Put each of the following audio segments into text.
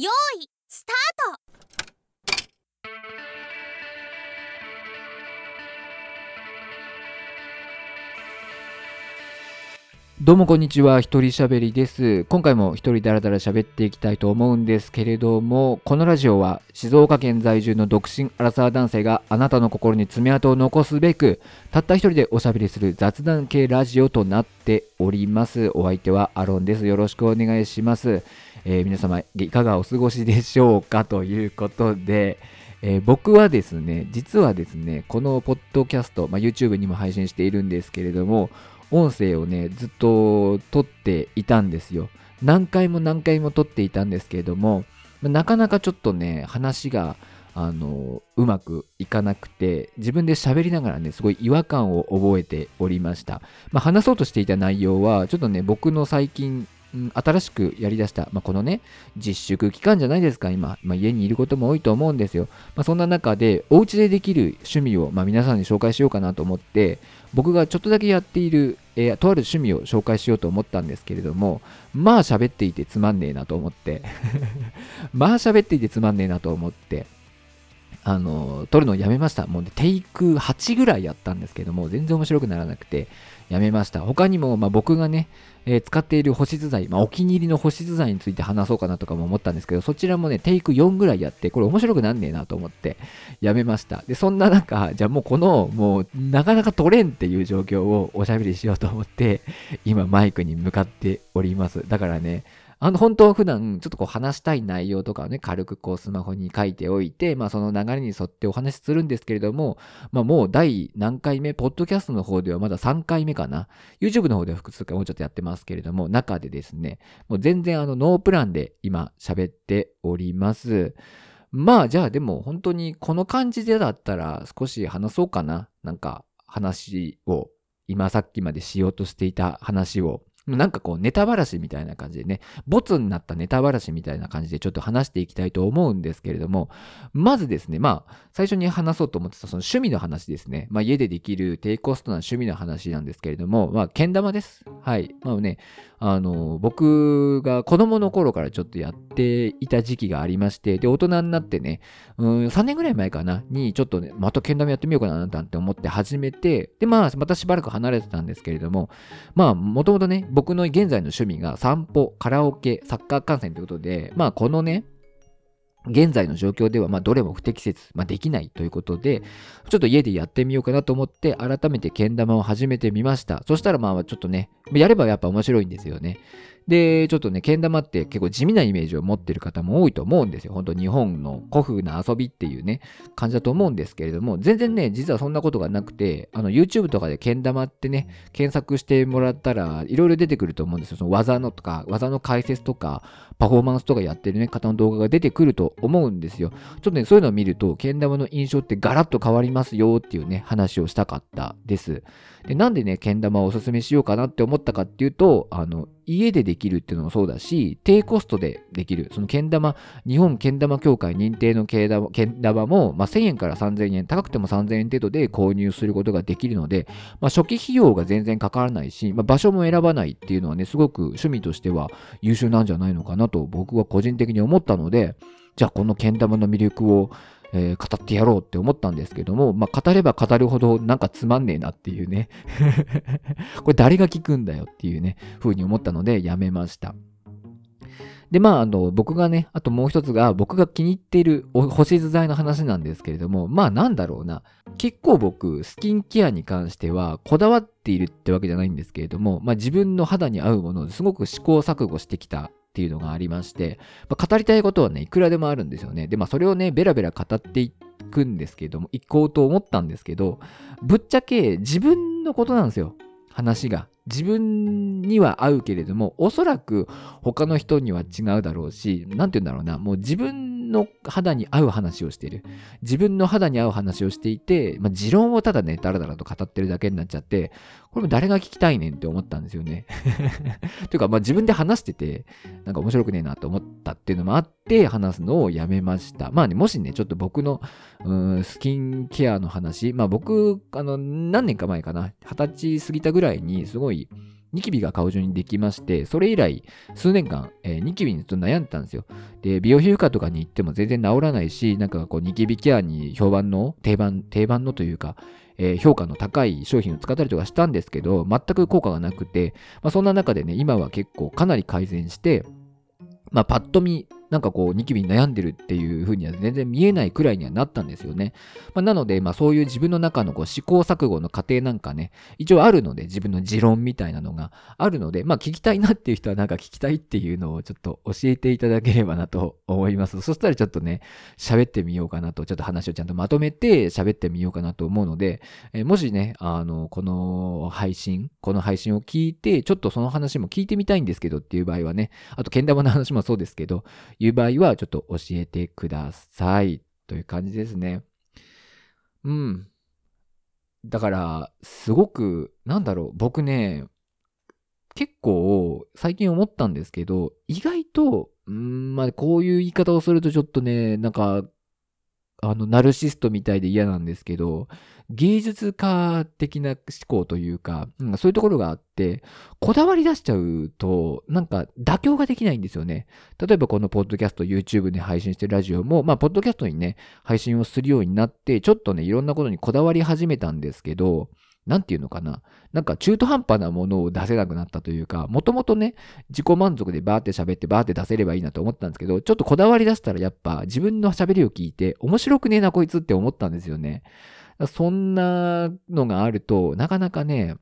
よーいスタート。どうもこんにちは、一人喋りです。今回も一人だらだら喋っていきたいと思うんですけれども、このラジオは静岡県在住の独身アラサー男性があなたの心に爪痕を残すべく、たった一人でおしゃべりする雑談系ラジオとなっております。お相手はアロンです。よろしくお願いします。えー皆様、いかがお過ごしでしょうかということで、えー僕はですね、実はですね、このポッドキャスト、まあ、YouTube にも配信しているんですけれども、音声をね、ずっと撮っていたんですよ。何回も何回も撮っていたんですけれども、なかなかちょっとね、話が、あの、うまくいかなくて、自分で喋りながらね、すごい違和感を覚えておりました。まあ、話そうとしていた内容は、ちょっとね、僕の最近、新しくやりだした、まあ、このね、自粛期間じゃないですか、今。まあ、家にいることも多いと思うんですよ。まあ、そんな中で、お家でできる趣味を、ま、皆さんに紹介しようかなと思って、僕がちょっとだけやっている、えーとある趣味を紹介しようと思ったんですけれども、まあ喋っていてつまんねえなと思って、まあ喋っていてつまんねえなと思って、あの、撮るのをやめました。もうね、テイク8ぐらいやったんですけども、全然面白くならなくて、やめました。他にも、まあ、僕がね、えー使っている保湿剤、まあ、お気に入りの保湿剤について話そうかなとかも思ったんですけど、そちらもね、テイク4ぐらいやって、これ面白くなんねえなと思って、やめました。で、そんな中、じゃあもうこの、もう、なかなか取れんっていう状況をおしゃべりしようと思って、今マイクに向かっております。だからね、あの、本当普段、ちょっとこう話したい内容とかをね、軽くこうスマホに書いておいて、まあその流れに沿ってお話しするんですけれども、まあもう第何回目、ポッドキャストの方ではまだ3回目かな。YouTube の方では複数回もうちょっとやってますけれども、中でですね、もう全然あのノープランで今喋っております。まあじゃあでも本当にこの感じでだったら少し話そうかな。なんか話を今さっきまでしようとしていた話をなんかこうネタばらしみたいな感じでね、ボツになったネタばらしみたいな感じでちょっと話していきたいと思うんですけれども、まずですね、まあ最初に話そうと思ってたその趣味の話ですね。まあ家でできる低コストな趣味の話なんですけれども、まあけん玉です。はい。まあね、あの、僕が子供の頃からちょっとやっていた時期がありまして、で、大人になってね、うん、3年ぐらい前かな、にちょっとね、またけん玉やってみようかななんて思って始めて、で、まあ、またしばらく離れてたんですけれども、まあ、もともとね、僕の現在の趣味が散歩、カラオケ、サッカー観戦ということで、まあ、このね、現在の状況では、ま、どれも不適切、まあ、できないということで、ちょっと家でやってみようかなと思って、改めてけん玉を始めてみました。そしたら、まあ、ちょっとね、やればやっぱ面白いんですよね。で、ちょっとね、けん玉って結構地味なイメージを持ってる方も多いと思うんですよ。本当日本の古風な遊びっていうね、感じだと思うんですけれども、全然ね、実はそんなことがなくて、あの、YouTube とかでけん玉ってね、検索してもらったら、いろいろ出てくると思うんですよ。その技のとか、技の解説とか、パフォーマンスとかやってるね、方の動画が出てくると思うんですよ。ちょっとね、そういうのを見ると、けん玉の印象ってガラッと変わりますよっていうね、話をしたかったです。で、なんでね、けん玉をおすすめしようかなって思ったかっていうと、あの、家でできるっていうのもそうだし、低コストでできる。そのけん玉、日本けん玉協会認定のけん玉けん玉も、まあ、1000円から3000円、高くても3000円程度で購入することができるので、まあ、初期費用が全然かからないし、まあ、場所も選ばないっていうのはね、すごく趣味としては優秀なんじゃないのかなと僕は個人的に思ったので、じゃあこのけん玉の魅力をえー語ってやろうって思ったんですけども、まあ、語れば語るほどなんかつまんねえなっていうね。これ誰が聞くんだよっていうね、風に思ったのでやめました。で、まあ、あの、僕がね、あともう一つが、僕が気に入っている保湿剤の話なんですけれども、まあ、なんだろうな。結構僕、スキンケアに関しては、こだわっているってわけじゃないんですけれども、まあ、自分の肌に合うものをすごく試行錯誤してきたっていうのがありまして、まあ、語りたいことはね、いくらでもあるんですよね。で、まあ、それをね、ベラベラ語っていくんですけども、行こうと思ったんですけど、ぶっちゃけ自分のことなんですよ。話が。自分には合うけれども、おそらく他の人には違うだろうし、なんて言うんだろうな、もう自分の肌に合う話をしている。自分の肌に合う話をしていて、まあ、持論をただね、だらだらと語ってるだけになっちゃって、これも誰が聞きたいねんって思ったんですよね。というか、まあ自分で話してて、なんか面白くねえなと思ったっていうのもあって、話すのをやめました。まあね、もしね、ちょっと僕の、うん、スキンケアの話、まあ僕、あの、何年か前かな、二十歳過ぎたぐらいに、すごい、ニキビが顔中にできまして、それ以来、数年間、えー、ニキビにずっと悩んでたんですよ。で、美容皮膚科とかに行っても全然治らないし、なんかこう、ニキビケアに評判の、定番、定番のというか、えー、評価の高い商品を使ったりとかしたんですけど、全く効果がなくて、まあ、そんな中でね、今は結構かなり改善して、まあ、パッと見、なんかこう、ニキビに悩んでるっていう風には全然見えないくらいにはなったんですよね。まあ、なので、まあそういう自分の中のこう試行錯誤の過程なんかね、一応あるので、自分の持論みたいなのがあるので、まあ聞きたいなっていう人はなんか聞きたいっていうのをちょっと教えていただければなと思います。そしたらちょっとね、喋ってみようかなと、ちょっと話をちゃんとまとめて喋ってみようかなと思うので、えー、もしね、あの、この配信、この配信を聞いて、ちょっとその話も聞いてみたいんですけどっていう場合はね、あと、けん玉の話もそうですけど、いう場合はちょっと教えてください。という感じですね。うん。だから、すごく、なんだろう、僕ね、結構、最近思ったんですけど、意外と、うん、まあ、こういう言い方をするとちょっとね、なんか、あの、ナルシストみたいで嫌なんですけど、芸術家的な思考というか、うん、そういうところがあって、こだわり出しちゃうと、なんか妥協ができないんですよね。例えばこのポッドキャスト、YouTube で配信してるラジオも、まあ、ポッドキャストにね、配信をするようになって、ちょっとね、いろんなことにこだわり始めたんですけど、なんていうのかな？なんか中途半端なものを出せなくなったというか、もともとね、自己満足でバーって喋ってバーって出せればいいなと思ったんですけど、ちょっとこだわり出したらやっぱ自分の喋りを聞いて面白くねえなこいつって思ったんですよね。そんなのがあると、なかなかね、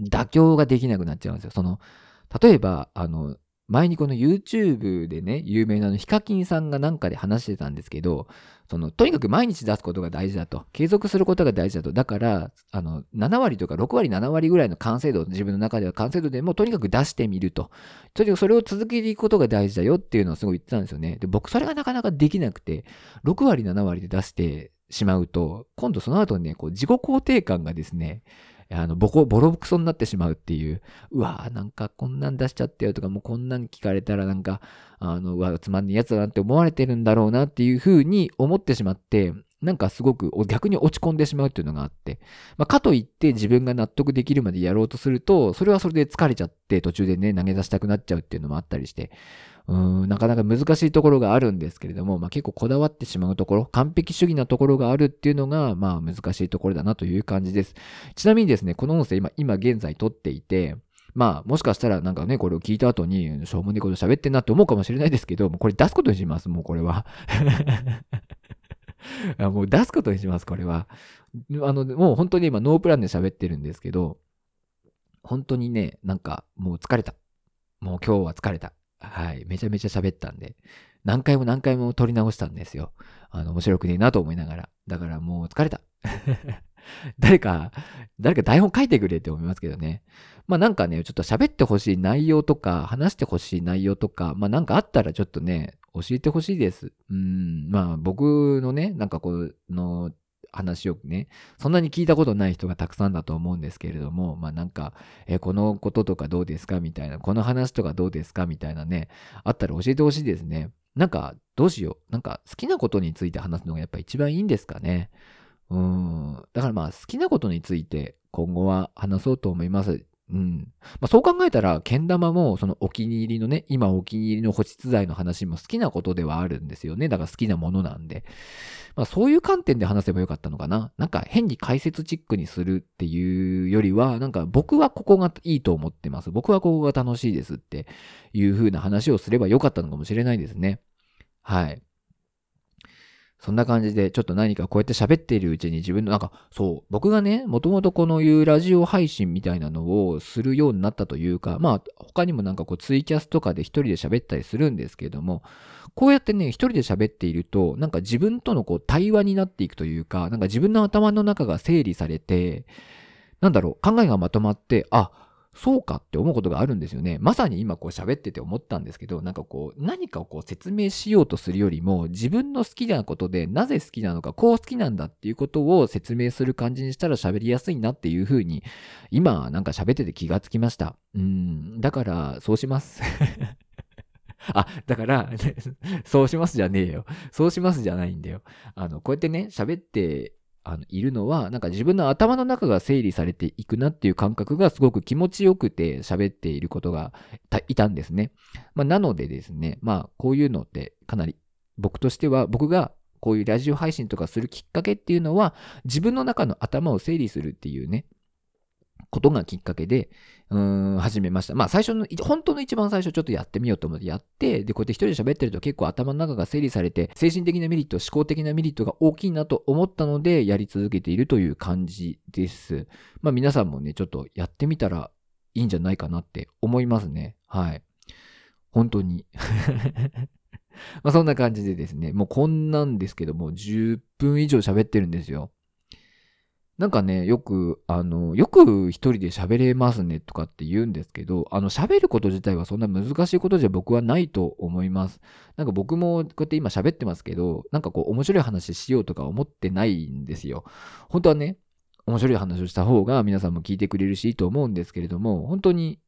妥協ができなくなっちゃうんですよ。その、例えば、あの、前にこの YouTube でね、有名なのヒカキンさんがなんかで話してたんですけど、その、とにかく毎日出すことが大事だと。継続することが大事だと。だから、あの、7割とか6割、7割ぐらいの完成度、自分の中では完成度でもとにかく出してみると。とにかくそれを続けていくことが大事だよっていうのをすごい言ってたんですよね。で、僕それがなかなかできなくて、6割、7割で出して、しまうと、今度その後にね、こう自己肯定感がですね、あの、ボコ、ボロクソになってしまうっていう、うわぁ、なんかこんなん出しちゃったよとか、もうこんなん聞かれたらなんか、あの、うわ、つまんねえやつだなって思われてるんだろうなっていうふうに思ってしまって、なんかすごく逆に落ち込んでしまうっていうのがあって、まあ、かといって自分が納得できるまでやろうとすると、それはそれで疲れちゃって途中でね、投げ出したくなっちゃうっていうのもあったりして、うん、なかなか難しいところがあるんですけれども、まあ、結構こだわってしまうところ、完璧主義なところがあるっていうのが、まあ難しいところだなという感じです。ちなみにですね、この音声今、今現在撮っていて、まあ、もしかしたらなんかね、これを聞いた後に、しょうもねこと喋ってんなって思うかもしれないですけど、もうこれ出すことにします、もうこれは。もう出すことにします、これは。あの、もう本当に今ノープランで喋ってるんですけど、本当にね、なんかもう疲れた。もう今日は疲れた。はい。めちゃめちゃ喋ったんで、何回も何回も撮り直したんですよ。あの、面白くねえなと思いながら。だからもう疲れた。誰か、誰か台本書いてくれって思いますけどね。まあなんかね、ちょっと喋ってほしい内容とか、話してほしい内容とか、まあなんかあったらちょっとね、教えてほしいです。うん、まあ僕のね、なんかこの話をね、そんなに聞いたことない人がたくさんだと思うんですけれども、まあなんか、えこのこととかどうですかみたいな、この話とかどうですかみたいなね、あったら教えてほしいですね。なんか、どうしよう。なんか、好きなことについて話すのがやっぱ一番いいんですかね。うん。だからまあ、好きなことについて今後は話そうと思います。うん。まあ、そう考えたら、けん玉も、そのお気に入りのね、今お気に入りの保湿剤の話も好きなことではあるんですよね。だから好きなものなんで。まあ、そういう観点で話せばよかったのかな。なんか変に解説チックにするっていうよりは、なんか僕はここがいいと思ってます。僕はここが楽しいですっていう風な話をすればよかったのかもしれないですね。はい。そんな感じで、ちょっと何かこうやって喋っているうちに自分の、なんか、そう、僕がね、もともとこのいうラジオ配信みたいなのをするようになったというか、まあ、他にもなんかこうツイキャスとかで一人で喋ったりするんですけれども、こうやってね、一人で喋っていると、なんか自分とのこう対話になっていくというか、なんか自分の頭の中が整理されて、なんだろう、考えがまとまって、あ、そうかって思うことがあるんですよね。まさに今こう喋ってて思ったんですけど、なんかこう何かをこう説明しようとするよりも自分の好きなことでなぜ好きなのか、こう好きなんだっていうことを説明する感じにしたら喋りやすいなっていうふうに今なんか喋ってて気がつきました。うん、だからそうします。あ、だから、そうしますじゃねえよ。そうしますじゃないんだよ。あの、こうやってね、喋ってあのいるのは、なんか自分の頭の中が整理されていくなっていう感覚がすごく気持ちよくて喋っていることがいたんですね。まあ、なのでですね、まあこういうのってかなり僕としては、僕がこういうラジオ配信とかするきっかけっていうのは、自分の中の頭を整理するっていうね、ことがきっかけで、うん、始めました。まあ最初の、本当の一番最初ちょっとやってみようと思ってやって、で、こうやって一人で喋ってると結構頭の中が整理されて、精神的なメリット、思考的なメリットが大きいなと思ったので、やり続けているという感じです。まあ皆さんもね、ちょっとやってみたらいいんじゃないかなって思いますね。はい。本当に。まあそんな感じでですね、もうこんなんですけども、10分以上喋ってるんですよ。なんかね、よく、あの、よく一人で喋れますねとかって言うんですけど、あの、喋ること自体はそんな難しいことじゃ僕はないと思います。なんか僕もこうやって今喋ってますけど、なんかこう面白い話しようとか思ってないんですよ。本当はね、面白い話をした方が皆さんも聞いてくれるしいいと思うんですけれども、本当に、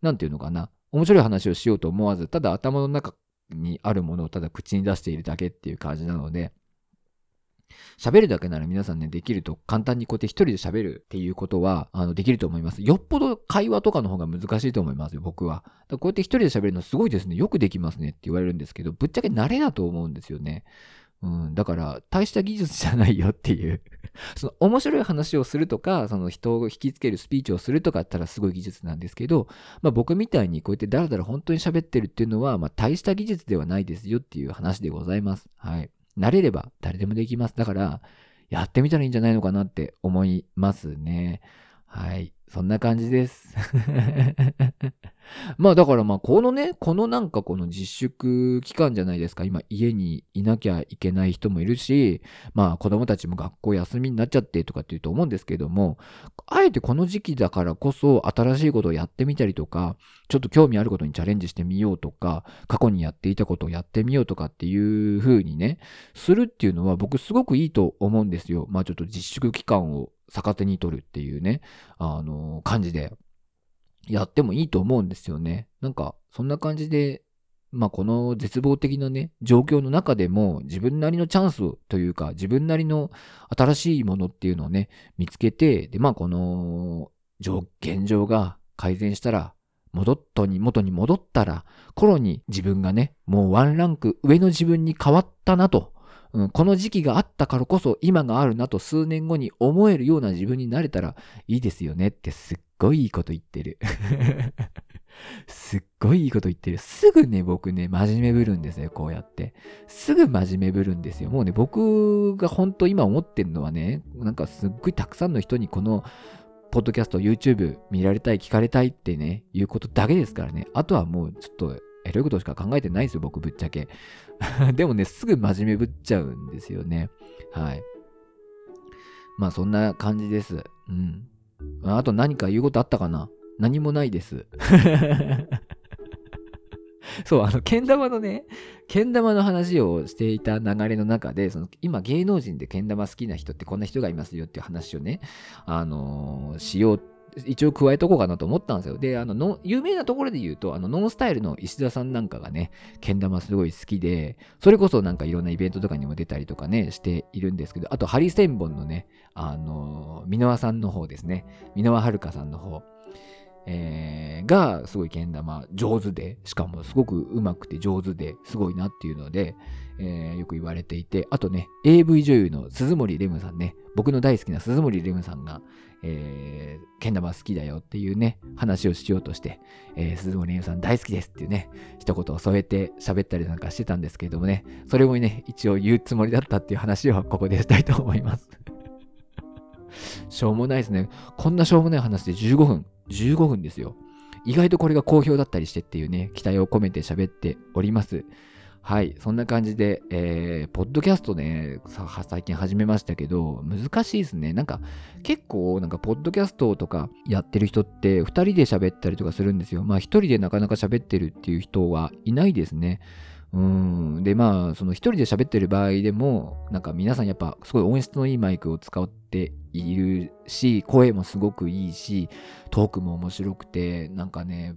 なんていうのかな、面白い話をしようと思わず、ただ頭の中にあるものをただ口に出しているだけっていう感じなので、喋るだけなら皆さんね、できると、簡単にこうやって一人で喋るっていうことは、あの、できると思います。よっぽど会話とかの方が難しいと思いますよ、僕は。こうやって一人で喋るのすごいですね。よくできますねって言われるんですけど、ぶっちゃけ慣れだと思うんですよね。うん、だから、大した技術じゃないよっていう その面白い話をするとか、その人を引きつけるスピーチをするとかだったらすごい技術なんですけど、まあ僕みたいにこうやってダラダラ本当に喋ってるっていうのは、まあ大した技術ではないですよっていう話でございます。はい。慣れれば誰でもできます。だから、やってみたらいいんじゃないのかなって思いますね。はい。そんな感じです。まあだからまあこのね、このなんかこの自粛期間じゃないですか。今家にいなきゃいけない人もいるし、まあ子供たちも学校休みになっちゃってとかって言うと思うんですけども、あえてこの時期だからこそ新しいことをやってみたりとか、ちょっと興味あることにチャレンジしてみようとか、過去にやっていたことをやってみようとかっていう風にね、するっていうのは僕すごくいいと思うんですよ。まあちょっと自粛期間を逆手に取るっていうね、あの、感じで。やってもいいと思うんですよね。なんか、そんな感じで、まあ、この絶望的なね、状況の中でも、自分なりのチャンスというか、自分なりの新しいものっていうのをね、見つけて、で、まあ、この、現状が改善したら、戻っとに、元に戻ったら、頃に自分がね、もうワンランク上の自分に変わったなと、うん、この時期があったからこそ今があるなと数年後に思えるような自分になれたらいいですよねってすっごいいいこと言ってる。すっごいいいこと言ってる。すぐね、僕ね、真面目ぶるんですよ、こうやって。すぐ真面目ぶるんですよ。もうね、僕が本当今思ってるのはね、なんかすっごいたくさんの人にこの、ポッドキャスト、YouTube 見られたい、聞かれたいってね、いうことだけですからね。あとはもうちょっとエロいことしか考えてないですよ、僕ぶっちゃけ。でもね、すぐ真面目ぶっちゃうんですよね。はい。まあそんな感じです。うん。あと何か言うことあったかな？何もないです。そう、あの、けん玉のね、けん玉の話をしていた流れの中で、その、今芸能人でけん玉好きな人ってこんな人がいますよっていう話をね、あのー、しよう一応加えとこうかなと思ったんですよ。で、あの、の有名なところで言うと、あの、ノンスタイルの石田さんなんかがね、けん玉すごい好きで、それこそなんかいろんなイベントとかにも出たりとかね、しているんですけど、あと、ハリセンボンのね、あの、箕輪さんの方ですね、箕輪遥さんの方。えー、がすごいけん玉上手で、しかもすごく上手くて上手ですごいなっていうので、えー、よく言われていて、あとね、AV 女優の鈴森レムさんね、僕の大好きな鈴森レムさんが、えー、けん玉好きだよっていうね、話をしようとして、えー、鈴森レムさん大好きですっていうね、一言を添えて喋ったりなんかしてたんですけれどもね、それもね、一応言うつもりだったっていう話をここでしたいと思います。しょうもないですね。こんなしょうもない話で15分、15分ですよ。意外とこれが好評だったりしてっていうね、期待を込めて喋っております。はい。そんな感じで、えー、ポッドキャストね、最近始めましたけど、難しいですね。なんか、結構、なんか、ポッドキャストとかやってる人って、二人で喋ったりとかするんですよ。まあ、一人でなかなか喋ってるっていう人はいないですね。うん。で、まあ、その1人で喋ってる場合でも、なんか皆さんやっぱ、すごい音質のいいマイクを使っているし、声もすごくいいし、トークも面白くて、なんかね、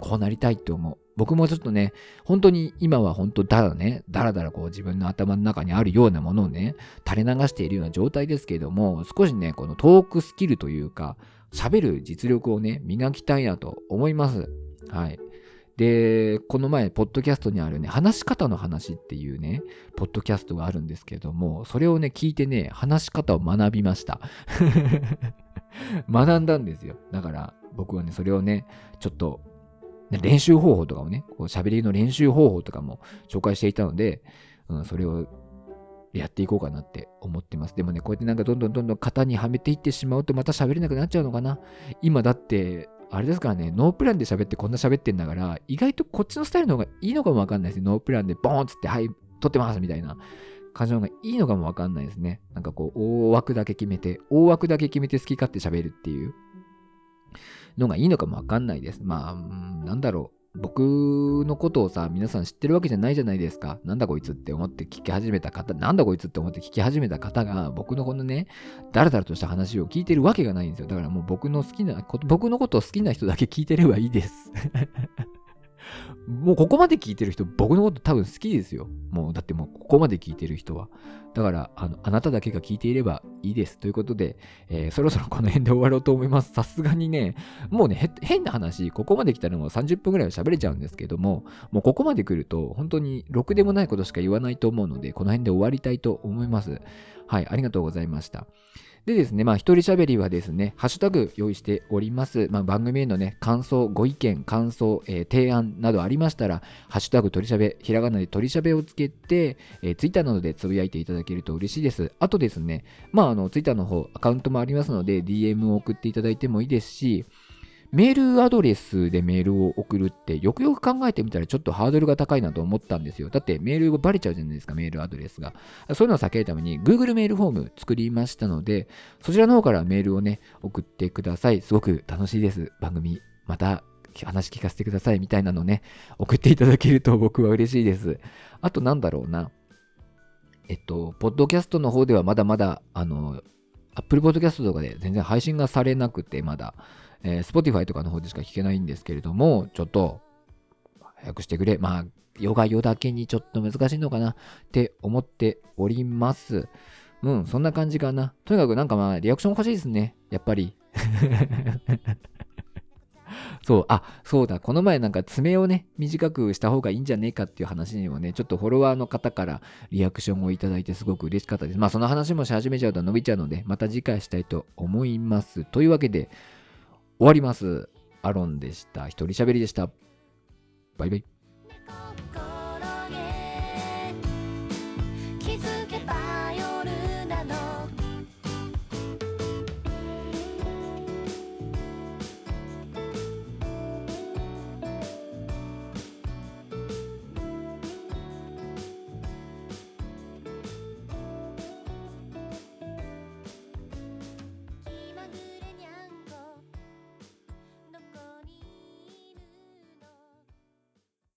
こうなりたいって思う。僕もちょっとね、本当に今は本当だらね、だらだらこう自分の頭の中にあるようなものをね、垂れ流しているような状態ですけれども、少しね、このトークスキルというか、喋る実力をね、磨きたいなと思います。はい。で、この前、ポッドキャストにあるね、話し方の話っていうね、ポッドキャストがあるんですけども、それをね、聞いてね、話し方を学びました。学んだんですよ。だから、僕はね、それをね、ちょっと練習方法とかをね、こう喋りの練習方法とかも紹介していたので、うん、それをやっていこうかなって思ってます。でもね、こうやってなんかどんどんどんどん型にはめていってしまうとまた喋れなくなっちゃうのかな。今だって、あれですからね、ノープランで喋ってこんな喋ってんだから、意外とこっちのスタイルの方がいいのかもわかんないですね。ノープランでボーンっつって、はい、撮ってますみたいな感じの方がいいのかもわかんないですね。なんかこう、大枠だけ決めて、大枠だけ決めて好き勝手喋るっていう。のがいいのかもわかんないです。まあ、なんだろう。僕のことをさ、皆さん知ってるわけじゃないじゃないですか。なんだこいつって思って聞き始めた方、なんだこいつって思って聞き始めた方が、僕のこのね、だらだらとした話を聞いてるわけがないんですよ。だからもう僕の好きな、僕のことを好きな人だけ聞いてればいいです。もうここまで聞いてる人、僕のこと多分好きですよ。もう、だってもうここまで聞いてる人は。だから、あの、あなただけが聞いていればいいです。ということで、えー、そろそろこの辺で終わろうと思います。さすがにね、もうね、変な話、ここまで来たらもう30分ぐらいは喋れちゃうんですけども、もうここまで来ると、本当にろくでもないことしか言わないと思うので、この辺で終わりたいと思います。はい、ありがとうございました。でですね、まあ、一人喋りはですね、ハッシュタグ用意しております。まあ、番組へのね、感想、ご意見、感想、えー、提案などありましたら、ハッシュタグ取りしゃべ、ひらがなで取りしゃべをつけて、えー、ツイッターなどでつぶやいていただけると嬉しいです。あとですね、まあ、あの、ツイッターの方、アカウントもありますので、DM を送っていただいてもいいですし、メールアドレスでメールを送るってよくよく考えてみたらちょっとハードルが高いなと思ったんですよ。だってメールがバレちゃうじゃないですか、メールアドレスが。そういうのを避けるために Google メールフォーム作りましたので、そちらの方からメールをね、送ってください。すごく楽しいです。番組、また話聞かせてくださいみたいなのね、送っていただけると僕は嬉しいです。あとなんだろうな。えっと、ポッドキャストの方ではまだまだ、あの、Apple Podcast とかで全然配信がされなくて、まだ。えー、Spotify とかの方でしか聞けないんですけれども、ちょっと、早くしてくれ。まあ、ヨガヨだけにちょっと難しいのかなって思っております。うん、そんな感じかな。とにかくなんかまあ、リアクション欲しいですね。やっぱり。そう、あ、そうだ、この前なんか爪をね、短くした方がいいんじゃねえかっていう話にもね、ちょっとフォロワーの方からリアクションをいただいてすごく嬉しかったです。まあその話もし始めちゃうと伸びちゃうので、また次回したいと思います。というわけで、終わります。アロンでした。一人喋りでした。バイバイ。